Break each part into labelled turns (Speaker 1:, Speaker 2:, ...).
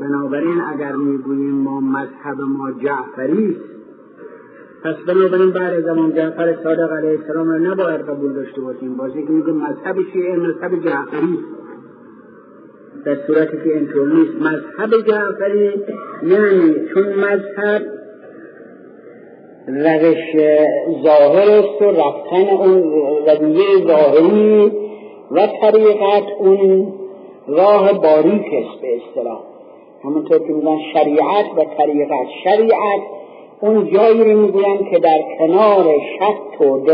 Speaker 1: بنابراین اگر می‌گوییم ما مذهب ما جعفری پس بنابراین بعد از زمان جعفر صادق علیه السلام را نباید قبول داشته باشیم. بازی که میگه مذهب شیعه مذهب جعفری در صورتی که اینطور نیست. مذهب جعفری یعنی چون مذهب روش ظاهر است و رفتن اون رویه ظاهری و طریقت اون راه باریک است به اصطلاح. همونطور که میگن شریعت و طریقت شریعت اون جایی رو می‌گوین که در کنار شط و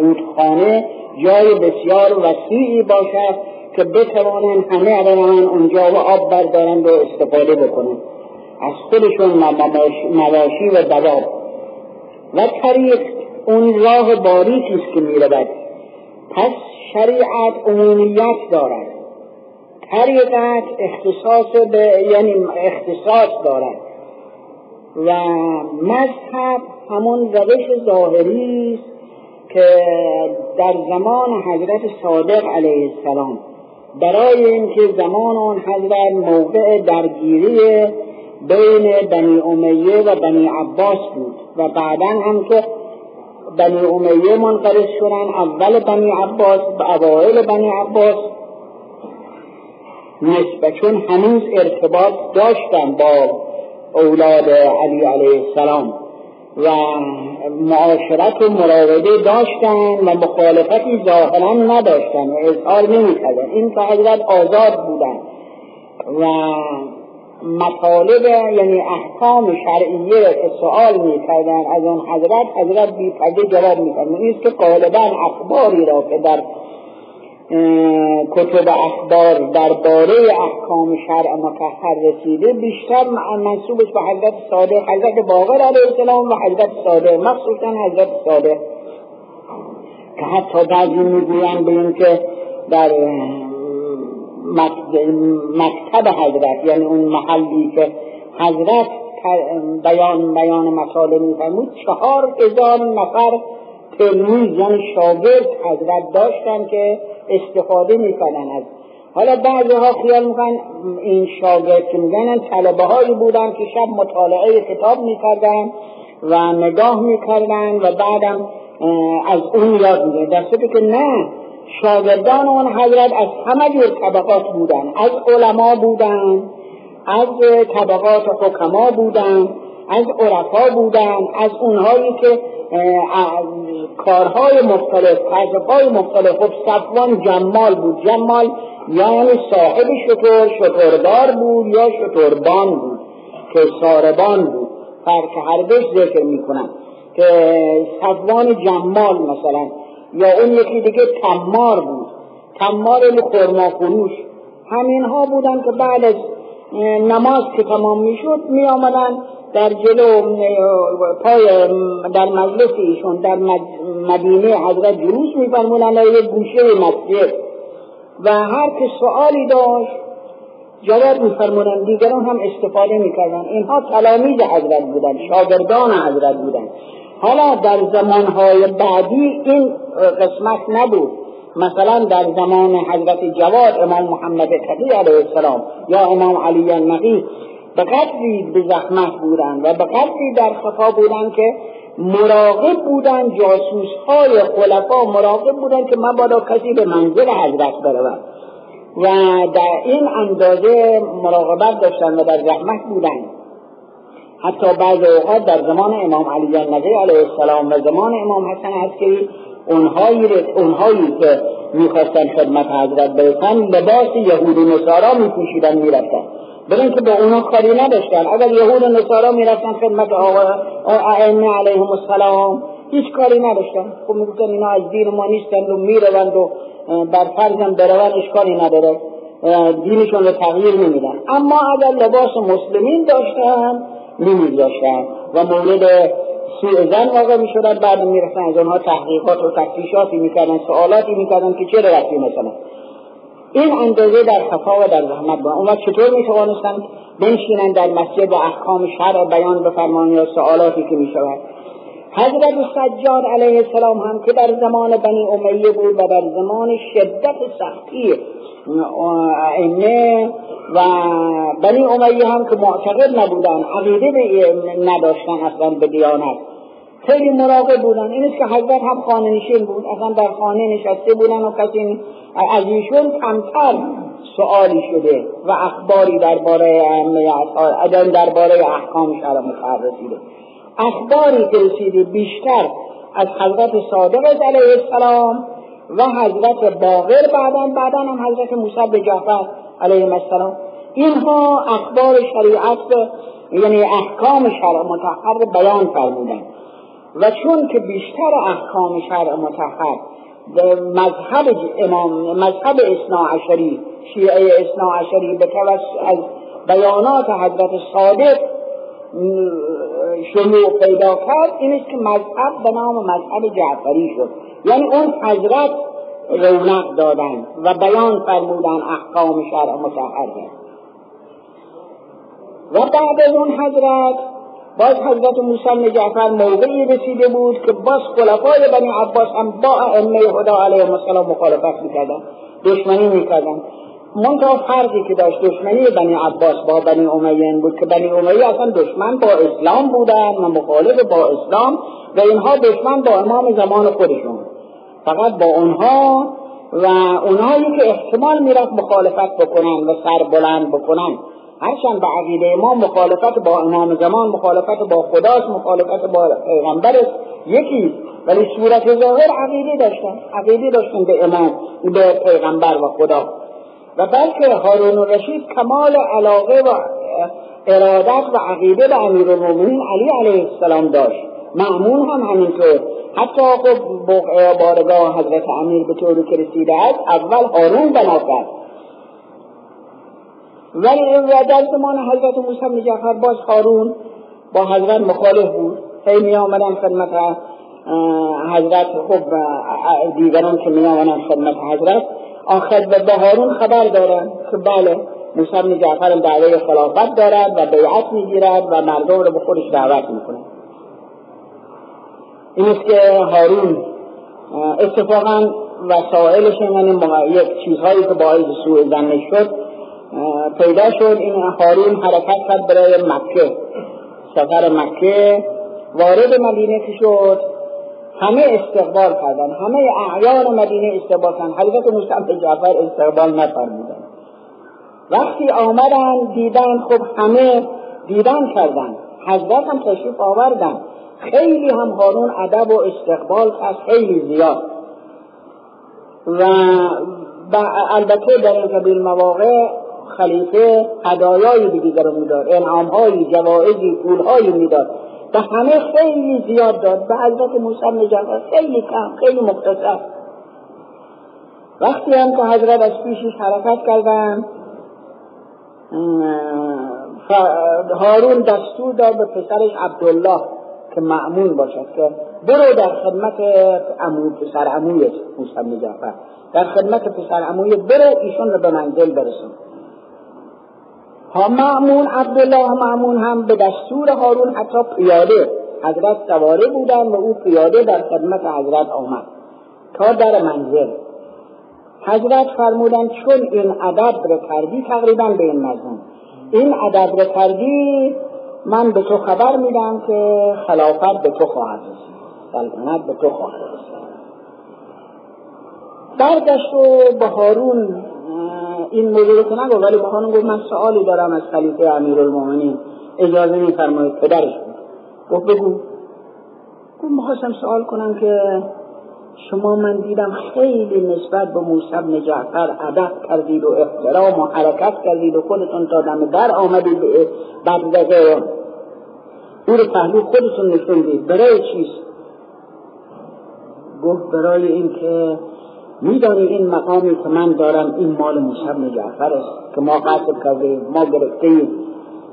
Speaker 1: رودخانه جای بسیار وسیعی باشد که بتوانند همه برن اونجا و آب بردارند و استفاده بکنند. از خودشون مواشی و دواب و طریق اون راه باریکی است که می‌رود. پس شریعت عمومیت دارد. طریقت اختصاص به یعنی اختصاص دارد. و مذهب همون روش ظاهری است که در زمان حضرت صادق علیه السلام برای اینکه زمان آن حضرت موقع درگیری بین بنی امیه و بنی عباس بود و بعدا هم که بنی امیه منقرض شدن اول بنی عباس به اوائل بنی عباس نسبت چون هنوز ارتباط داشتن با اولاد علی علیه السلام و معاشرت و مراوده داشتن و مخالفتی ظاهرا نداشتن و اظهار نمی‌کردن این که حضرت آزاد بودن و مطالب یعنی احکام شرعیه را که سوال می‌کردن از اون حضرت حضرت بیپرده جواب می‌کردن این که غالبا اخباری را که در کتب اخبار درباره احکام شرع مطهر رسیده بیشتر منصوبش به حضرت صادق حضرت باقر علیه السلام و حضرت صادق مخصوصا حضرت صادق. که حتی بعضی می‌گویند به اینکه در مکتب حضرت یعنی اون محلی که حضرت بیان بیان مطالب میفرمود چهار هزار نفر تلمیز یعنی شاگرد حضرت داشتن که استفاده می‌کنن از حالا بعضی ها خیال می‌کنن این شاگرد که میگن طلبه هایی بودن که شب مطالعه کتاب می‌کردن و نگاه می‌کردن و بعدم از اون یاد میگن در که نه شاگردان اون حضرت از همه جور طبقات بودن. از علما بودن از طبقات حکما بودن از عرفا بودن از اونهایی که کارهای مختلف های مختلف. خب صفوان جمال بود. جمال یعنی صاحب شطور شطوردار بود یا شطوربان بود؟ که ساربان بود. فرق هر دوش ذکر می‌کنن. که صفوان جمال مثلا یا اون یکی دیگه تمار بود. تمار خورما فروش. همین ها بودن که بعد از نماز که تمام می‌شد می آمدن در جلو پای در مجلس ایشون در مدینه حضرت جلوس میفرمودن در یک گوشه مسجد. و هر که سوالی داشت جواب میفرمودن دیگران هم استفاده می‌کردن اینها تلامیز حضرت بودن شاگردان حضرت بودن حالا در زمانهای بعدی این قسمت نبود. مثلا در زمان حضرت جواد امام محمد تقی علیه السلام یا امام علی النقی به قدری به زحمت بودن و به قدری در خفا بودن که مراقب بودن جاسوس های خلفا مراقب بودن که مبادا کسی به منزل حضرت برود و در این اندازه مراقبت داشتن و در زحمت بودن حتی بعض اوقات در زمان امام علی النبی علیه السلام و زمان امام حسن عسکری اونهایی, اونهایی که می‌خواستن خدمت حضرت برسن لباس یهود و نصارا میپوشیدن می‌رفتن برای که با اونا کاری نداشتن. اگر یهود و نصارا می‌رفتن خدمت آقا ائمه علیهم السلام هیچ کاری نداشتن. خب می‌گفتن اینا از دین ما نیستند و می‌روند و بر فرضم بروند اشکالی نداره. دینشون رو تغییر نمیدن. اما اگر لباس مسلمین داشتن نمیگذاشتن و مورد سوء زن واقع می‌شدن. بعد می‌رفتن از اونها تحقیقات و تفتیشاتی می‌کردن سوالاتی می‌کردن که چه رفتی مثلا؟ این اندازه در خفا و در زحمت بود اون چطور می‌توانستند بنشینند در مسجد و احکام شرع بیان بفرمان یا سوالاتی که می‌شود؟ حضرت سجاد علیه السلام هم که در زمان بنی امیه بود و در زمان شدت سختی ائمه و بنی امیه هم که معتقد نبودن عقیده نداشتن اصلا به دیانت. خیلی مراقب بودن. این که حضرت هم خانه نشین بود اصلا در خانه نشسته بودن و کسی از ایشون کمتر سوالی شده و اخباری درباره ادن درباره احکام شرع مطهر رسیده اخباری که رسیده بیشتر از حضرت صادق علیه السلام و حضرت باقر بعدا بعدا هم حضرت موسی به جعفر علیه السلام. اینها اخبار شریعت یعنی احکام شرع مطهر بیان فرمودند. و چون که بیشتر احکام شرع مطهر مذهب امام مذهب اثنا عشری شیعه اثنا عشری به از بیانات حضرت صادق شروع پیدا کرد این است که مذهب به نام مذهب جعفری شد. یعنی اون حضرت رونق دادن و بیان فرمودن احکام شرع مطهر و بعد از اون حضرت باز حضرت موسی جعفر موقعی رسیده بود که باز خلفای بنی عباس هم با ائمه خدا علیه السلام مخالفت می‌کردن دشمنی می‌کردن منتها فرقی که داشت دشمنی بنی عباس با بنی امیه بود که بنی امیه اصلا دشمن با اسلام بودن و مخالف با اسلام و اینها دشمن با امام زمان خودشون فقط با اونها و اونهایی که احتمال می‌رفت مخالفت بکنن و سر بلند بکنن. هرچند به عقیده ما مخالفت با امام زمان مخالفت با خداست مخالفت با پیغمبر یکی ولی صورت ظاهر عقیده داشتن عقیده داشتن به امام به پیغمبر و خدا. و بلکه هارون رشید کمال علاقه و ارادت و عقیده به امیرالمومنین علی علیه السلام داشت. معمون هم همینطور. حتی خب بارگاه حضرت امیر به طوری که رسیده است اول هارون بنا کرد. ولی در زمان حضرت موسی جعفر باز هارون با حضرت مخالف بود. هی می آمدن خدمت حضرت خب دیگران که می آمدن خدمت حضرت. آخر به هارون خبر دارن که بله موسی جعفر دعوی خلافت دارد و بیعت می‌گیرد و مردم رو به خودش دعوت می‌کنه این است که هارون اتفاقا وسائلش یعنی یک چیزهایی که باعث سوء زنش شد پیدا شد این هارون حرکت کرد برای مکه. سفر مکه وارد مدینه که شد؟ همه استقبال کردن همه اعیان مدینه استقبال کردن. حضرت موسی جعفر استقبال نفرمودن. وقتی آمدن دیدن خب همه دیدن کردن. حضرت هم تشریف آوردن. خیلی هم هارون ادب و استقبال کرد خیلی زیاد. و البته در این قبیل مواقع خلیفه هدایایی به دیگران می‌داد انعامهایی جوایزی پولهایی می‌داد. و همه خیلی زیاد داد. به حضرت موسی نجات خیلی کم خیلی مختصر. وقتی هم که حضرت از پیشش حرکت کردن هارون دستور داد به پسرش عبدالله که معمون باشد که برو در خدمت امو پسر اموی موسی جعفر. در خدمت پسر اموی برو ایشون رو به منزل برسون. ها معمون عبدالله معمون هم به دستور هارون حتی پیاده حضرت سواره بودن و او پیاده در خدمت حضرت آمد تا در منزل. حضرت فرمودن چون این ادب رو کردی تقریبا به این مضمون. این ادب رو کردی من به تو خبر میدم که خلافت به تو خواهد رسید. سلطنت به تو خواهد رسید. برگشت و به هارون این موضوع رو نگو ولی خانم گفت من سوالی دارم از خلیفه امیرالمومنین. اجازه میفرمایید پدرش. بود گفت بگو. گفت می‌خواستم سوال کنم که شما من دیدم خیلی نسبت به موسی بن جعفر ادب کردید و احترام و حرکت کردید و خودتون تا دم در آمدید بدرقه او رو پهلو خودتون نشوندید. برای چیست گفت برای اینکه میدانی این مقامی که من دارم این مال بن جعفر است که ما قصد کردیم ما گرفتیم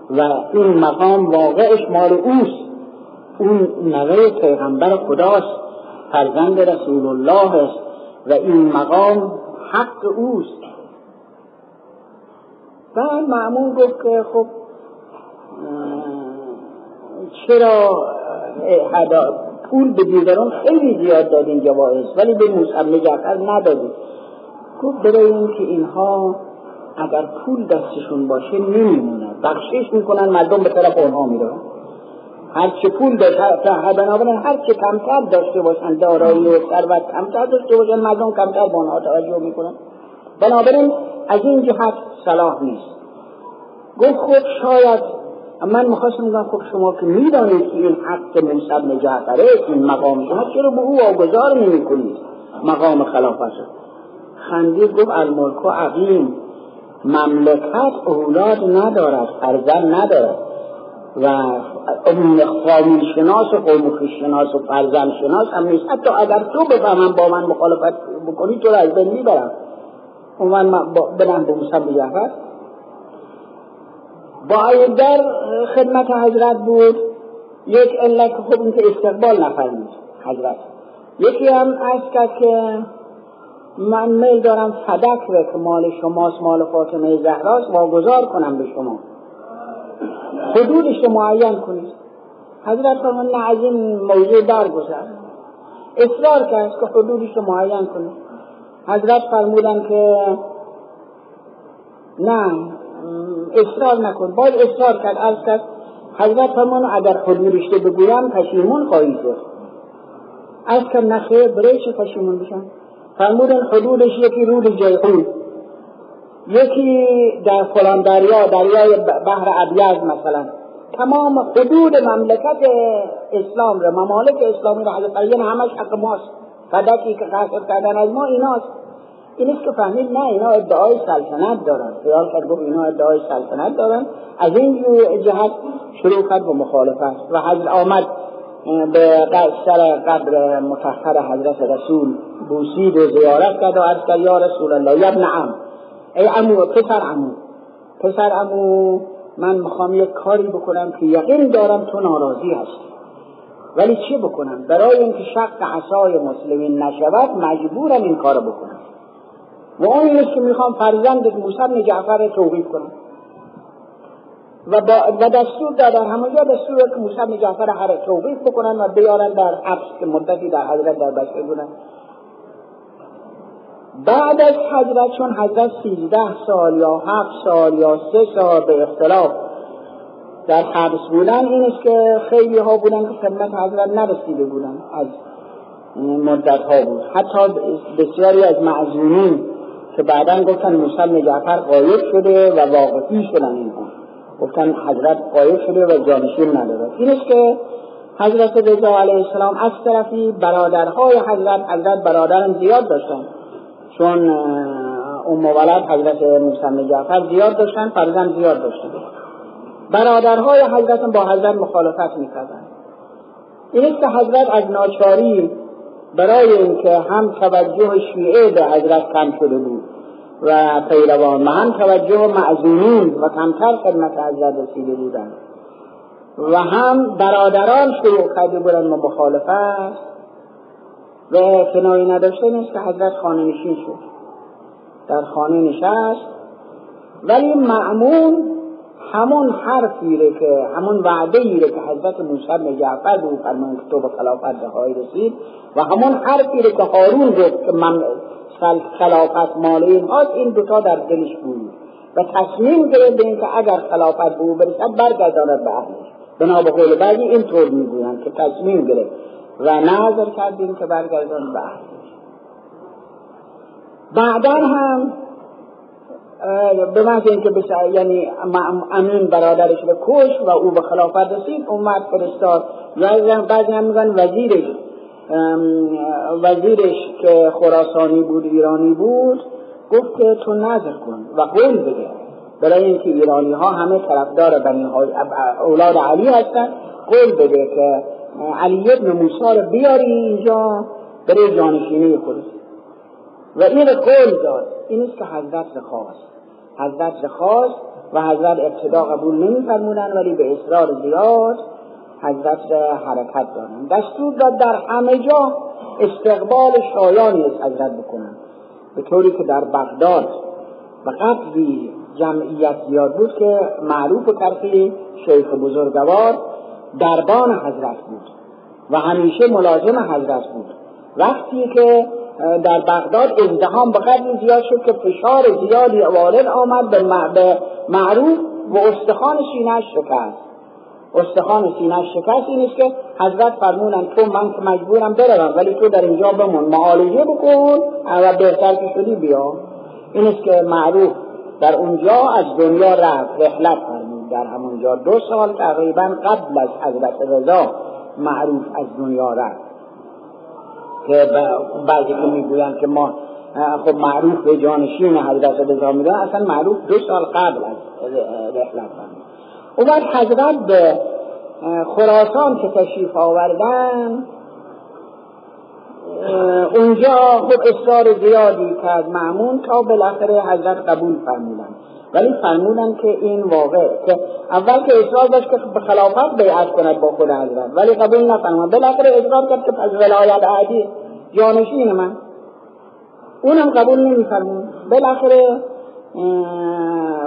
Speaker 1: و این مقام واقعش مال اوست. اون نوه پیغمبر خداست فرزند رسول الله است و این مقام حق اوست. و معمول گفت که خب چرا پول به دیگران خیلی زیاد دادین جوایز ولی به موسی جعفر ندادید گفت برای اینکه اینها اگر پول دستشون باشه نمیمونن. بخشش می‌کنن مردم به طرف اونها میرون هر چه پول داشته بنابراین هر چه کمتر داشته باشن دارایی و ثروت کمتر داشته باشن مردم کمتر به آنها توجه می‌کنن. بنابراین از این جهت صلاح نیست. گفت خود شاید من می‌خواستم میگم خب شما که می‌دانید که این حق موسی بن جعفره این مقام شما چرا به او واگذار نمی‌کنید. مقام خلافت خندید گفت الملک و عقیم مملکت اولاد ندارد فرزند ندارد. و فامیل شناس و قوم شناس و فرزند شناس هم نیست. حتی اگر تو بفهمم با من مخالفت بکنی تو را از بین می‌برم. و من بدم به موسی بجعفر با در خدمت حضرت بود. یک علت خب این که استقبال نفرمید حضرت. یکی هم از که من میل دارم فدک رو که مال شماست مال فاطمه زهراست واگذار کنم به شما. حدودش رو معین کنید. حضرت فرمان نه از این موضوع درگذر اصرار کرد که حدودش رو معین کنید. حضرت فرمودن که نه اصرار نکن. باید اصرار کرد. از کرد حضرت فرمان اگر حدودش رو بگویم پشیمون خواهی شد. از کم نخیر برای چه پشیمون بشن؟ فرمودن حدودش یکی رود جیحون. یکی در فلان دریا دریای بحر ابیض مثلا. تمام حدود مملکت اسلام را ممالک اسلامی را حضرت علی همش حق ماست. فدکی که قصد کردن از ما ایناست. این است که فهمید نه اینا ادعای سلطنت دارن. خیال کرد گفت اینا ادعای سلطنت دارن. از این جهت شروع کرد به مخالفت. و حضرت آمد به سر قبر متحر حضرت رسول. بوسید و زیارت کرد و عرض کرد یا رسول الله یا ابن عم. ای عمو پسر عمو. پسر عمو من می‌خوام یک کاری بکنم که یقین دارم تو ناراضی هستی. ولی چه بکنم؟ برای اینکه شق عصای مسلمین نشود مجبورم این کار بکنم. و اون اینست که می‌خوام فرزند موسی جعفر توقیف کنم. و, و دستور دادن همونجا دستور که موسی بن جعفر هر توقیف بکنن و بیارن در حبس که مدتی در حضرت در بسته بودن. بعد از حضرت چون حضرت سیزده سال یا هفت سال یا سه سال به اختلاف در حبس بودن این که خیلی ها بودن که خدمت حضرت نرسیده بودن از مدت ها بود. حتی بسیاری از معزونین که بعدا گفتن موسی جعفر قایب شده و واقفی شدن اینها. گفتن حضرت قایب شده و جانشین نداره. این که حضرت رضا علیه السلام از طرفی برادرهای حضرت حضرت برادرم زیاد داشتن. چون ام ولد حضرت موسی جعفر زیاد داشتن فرزند زیاد داشتن برادرهای حضرت با حضرت مخالفت می‌کردن. این است که حضرت از ناچاری برای اینکه هم توجه شیعه به حضرت کم شده بود و پیروان و هم توجه معزومین و کمتر خدمت حضرت رسیده بودند. و هم برادران شروع کرده بودن با مخالفت. و اعتنایی نداشته نیست که حضرت خانه نشین شد. در خانه نشست. ولی معمون همون حرفی رو که همون وعده ای که حضرت موسی بن جعفر به فرمان که تو به خلافت رهایی رسید و همون حرفی رو که هارون گفت که من خلافت مال این هاست این دوتا در دلش بود و تصمیم گرفت اینکه اگر خلافت به او برسد برگرداند به اهلش. بنا به قول بعضی اینطور می‌گویند که تصمیم گرفت و نظر کردیم که برگردان به اهلش. بعدا هم به محض اینکه یعنی امین برادرش رو کش و او به خلافت رسید اومد فرستاد. بعضی هم میگن وزیرش وزیرش که خراسانی بود ایرانی بود گفت که تو نظر کن و قول بده. برای اینکه ایرانی ها همه طرفدار بنی اولاد علی هستن. قول بده که علی ابن موسی رو بیاری اینجا برای جانشینی خودش. و این قول داد. این است که حضرت خواست. حضرت خواست و حضرت ابتدا قبول نمیفرمودن ولی به اصرار زیاد حضرت حرکت دارن دستور داد در همه جا استقبال شایانی از حضرت بکنن. به طوری که در بغداد و قبلی جمعیت زیاد بود که معروف و ترخی شیخ بزرگوار دربان حضرت بود و همیشه ملازم حضرت بود. وقتی که در بغداد ازدهام به قدری زیاد شد که فشار زیادی وارد آمد به معروف و استخوان سینهش شکست. استخوان سینهش شکست این است که حضرت فرمونن تو من که مجبورم بروم ولی تو در اینجا بمون معالجه بکن و بهتر که شدی بیا. این است که معروف در اونجا از دنیا رفت رحلت فرمود. در همونجا دو سال تقریبا قبل از حضرت رضا معروف از دنیا رفت. که بعضی که می‌گویند که ما خب معروف به جانشین حضرت رضا میدن اصلا معروف دو سال قبل از رحلت فرمود و بعد حضرت به خراسان که تشریف آوردن اونجا خب اصرار زیادی کرد معمون تا بالاخره حضرت قبول فرمودن. ولی فرمودن که این واقع که اول که اصرار داشت که به خلافت بیعت کند با خود حضرت. ولی قبول نفرمود. بالاخره اصرار کرد که پس ولایت عادی جانشین من. اونم قبول نمیفرمود. بالاخره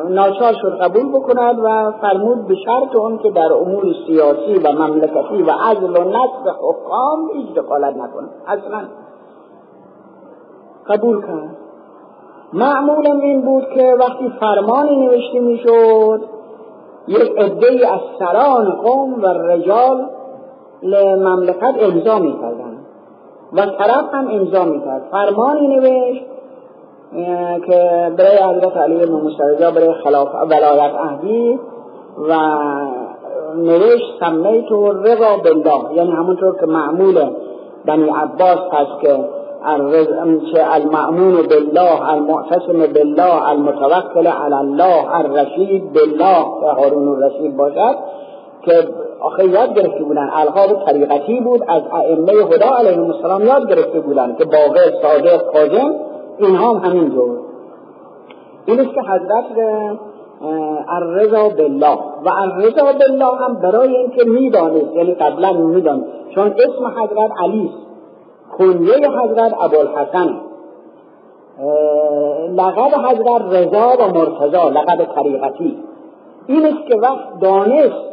Speaker 1: ناچار شد قبول بکند و فرمود به شرط اون که در امور سیاسی و مملکتی و عدل و نصب حکام هیچ دخالت نکند. اصلا قبول کرد. معمولم این بود که وقتی فرمانی نوشته می‌شد یک عده از سران قوم و رجال مملکت امضا می‌کردن. و طرف هم امضا می‌کرد. فرمانی نوشت که برای حضرت علی بن برای خلاف ولایت اهدی و نوشت سمیت و رضا بالله. یعنی همونطور که معمول بنی عباس هست که المأمون بالله المعتصم بالله المتوکل علی الله الرشید بالله که هارون الرشید باشد که آخه یاد گرفته بودن. القاب طریقتی بود از ائمه هدا علیهم السلام یاد گرفته بودن که باقر صادق کاظم اینها هم همین جور. این است که حضرت الرضا بالله. و الرضا بالله هم برای اینکه می‌دانست یعنی قبلا میدان چون اسم حضرت علی کنیه حضرت ابوالحسن. لقب حضرت رضا و مرتضا لقب طریقتی. این است که وقت دانست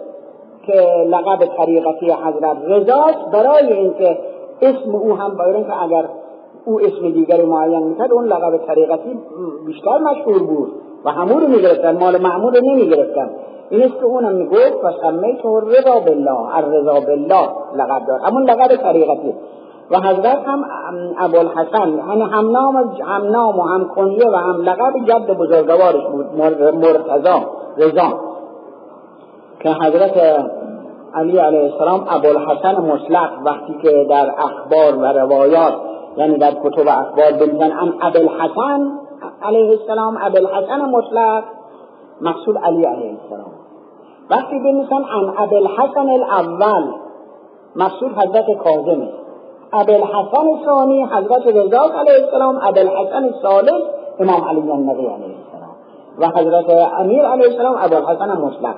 Speaker 1: که لقب طریقتی حضرت رضاست برای اینکه اسم او هم باید که اگر او اسم دیگری معین می‌کرد اون لقب طریقتی بیشتر مشهور بود و همون رو می‌گرفتن مال معمول رو نمی‌گرفتن. این است که اونم می‌گفت و سمیت رضا بالله. الرضا بالله لقب داد همون لقب طریقتی. و حضرت هم ابوالحسن هم نام هم نام و هم کنیه و هم لقب جد بزرگوارش بود مرتضا رضا. که حضرت علی علیه السلام ابوالحسن مطلق وقتی که در اخبار و روایات یعنی در کتب اخبار بنویسن ان ابوالحسن علیه السلام ابوالحسن مطلق مقصود علی علیه السلام. وقتی بنویسن ان ابوالحسن الاول مقصود حضرت کاظم است. ابوالحسن ثانی حضرت رضا علیه السلام ابوالحسن الثالث امام علی النبی علیه السلام. و حضرت امیر علیه السلام ابوالحسن مطلق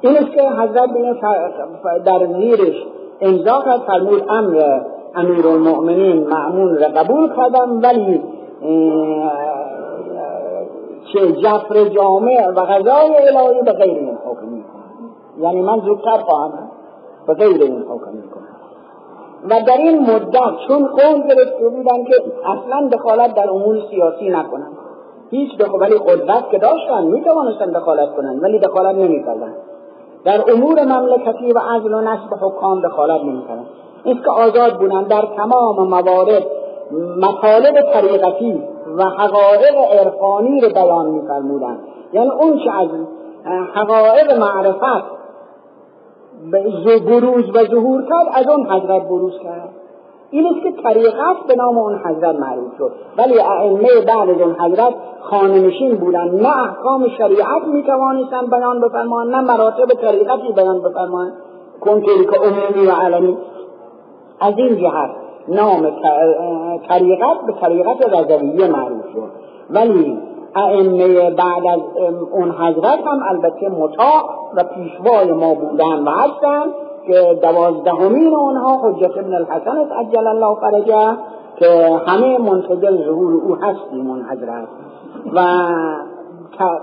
Speaker 1: این است که حضرت در زیرش امضا کرد فرمود امر امیر المؤمنین معمون را قبول کردم ولی چه جفر جامع و غذای الهی به غیر این حکم یعنی من زودتر خواهم به غیر این حکم می‌کنم. و در این مدت چون قول گرفته بودن که اصلا دخالت در امور سیاسی نکنن. هیچ دخالت ولی قدرت که داشتن می‌توانستن دخالت کنن ولی دخالت نمی‌کردن. در امور مملکتی و عدل و نصب حکام دخالت نمی‌کردن. این که آزاد بودن در تمام موارد مطالب طریقتی و حقایق عرفانی رو بیان میفرمودن. یعنی اون چه از حقایق معرفت بروز و ظهور کرد از اون حضرت بروز کرد. این است که طریقت به نام اون حضرت معروف شد. ولی ائمه بعد از اون حضرت خاننشین بودن نه احکام شریعت می توانستن بیان بفرمان نه مراتب طریقتی بیان بفرمان کنطوری که عمومی و علمی. از این جهت نام طریقت به طریقت رضویه معروف شد. ولی ائمه بعد از اون حضرت هم البته مطاع و پیشوای ما بودن و هستن که دوازدهمین اونها حجت ابن الحسن عجل الله فرجه که همه منتظر ظهور او هستیم اون حضرت. و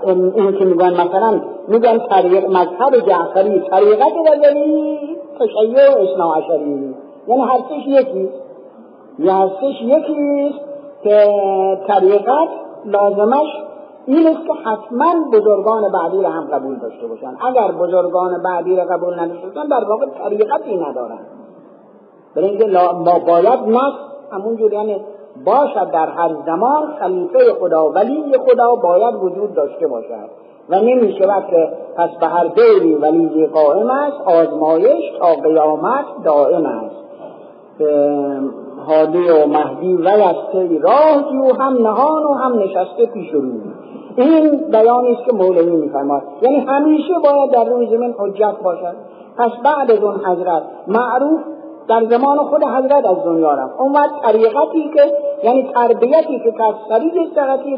Speaker 1: این که میگن مثلا میگن طریق مذهب جعفری طریقت رضوی تشیع اثنا عشری. یعنی چیش یکی. هستش یکیست که طریقت لازمش این است که حتما بزرگان بعدی را هم قبول داشته باشن اگر بزرگان بعدی را قبول نداشته باشن در واقع طریقتی ندارن برای اینکه ما باید نص همونجور یعنی باشد در هر زمان خلیفه خدا ولی خدا باید وجود داشته باشد. و نمی شود که پس به هر دوری ولی قائم است آزمایش تا قیامت دائم است. هادی و مهدی و یسته راه جو هم نهان و هم نشسته پیش رو. این بیانی است که مولوی میفرماد یعنی همیشه باید در روی زمین حجت باشد. پس بعد از اون حضرت معروف در زمان خود حضرت از دنیا رفت. اومد طریقتی که یعنی تربیتی که از طریق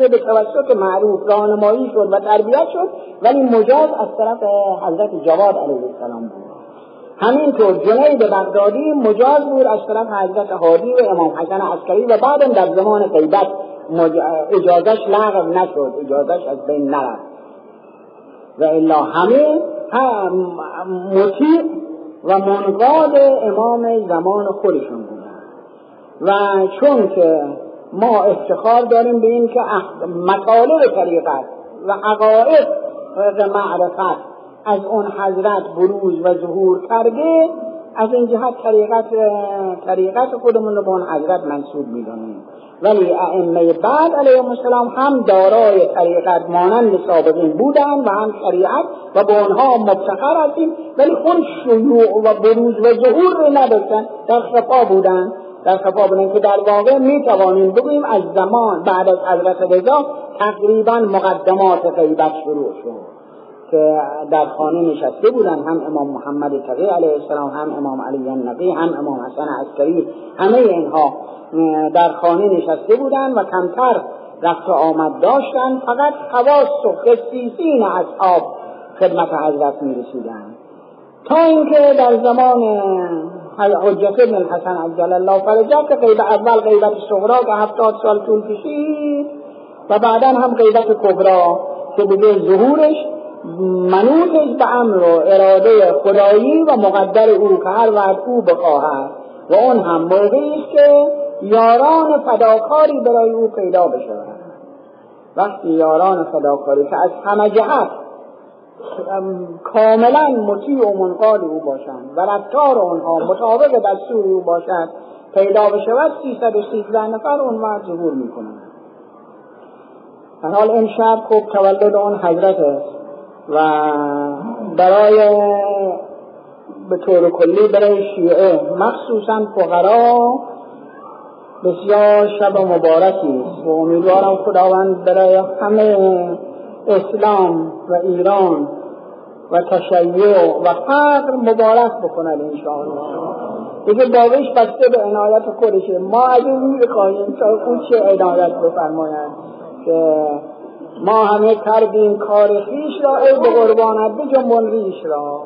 Speaker 1: رو به توسط معروف راهنمایی شد و تربیت شد ولی مجاز از طرف حضرت جواد علیه السلام بود. همینطور جنید بغدادی مجاز بود از طرف حضرت حادی و امام حسن عسکری و بعدم در زمان غیبت اجازش لغو نشد اجازش از بین نرفت. و الا همه مطیع و منقاد امام زمان خودشون بودن. و چون که ما افتخار داریم به این که مطالب طریقت و حقایق معرفت از اون حضرت بروز و ظهور کرده از این جهت طریقت طریقت خودمون رو به اون حضرت منصوب می‌دانیم. ولی ائمه بعد علیهم السلام هم دارای طریقت مانند سابقین بودند و هم شریعت و به آنها مفتخر هستیم. ولی اون شیوع و بروز و ظهور رو نداشتن در خفا بودن. در خفا بودن که در واقع می توانیم بگوییم از زمان بعد از حضرت رضا تقریبا مقدمات غیبت شروع شد. که در خانه نشسته بودن هم امام محمد تقی علیه السلام هم امام علی النقی هم امام حسن عسکری همه اینها در خانه نشسته بودن و کمتر رفت و آمد داشتن. فقط خواست و خصیصین اصحاب خدمت حضرت می رسیدن تا اینکه در زمان حجت ابن الحسن عجل الله فرجه که غیب اول غیبت صغرا که هفتاد سال طول کشید و بعدا هم غیبت کبرا که بگه ظهورش منوطش به امر و اراده خدایی و مقدر او که هر وقت او بخواهد. و اون هم موقعی که یاران فداکاری برای او پیدا بشود وقتی یاران فداکاری که از همه جهت کاملا مطیع و منقاد او باشند و رفتار آنها مطابق دستور او باشد پیدا بشود سیصد و سیزده نفر اون وقت ظهور می‌کنند. حال این شب خوب تولد اون حضرت است. و برای به طور کلی برای شیعه مخصوصا فقرا بسیار شب مبارکی است. و امیدوارم خداوند برای همه اسلام و ایران و تشیع و فقر مبارک بکند انشاءالله. دیگه باقیش بسته به عنایت خودشه. ما از این می‌خواهیم تا اون چه عنایت بفرمایند که ما همه کردیم کار خیش را ای به قربانت بجنبان ریش را.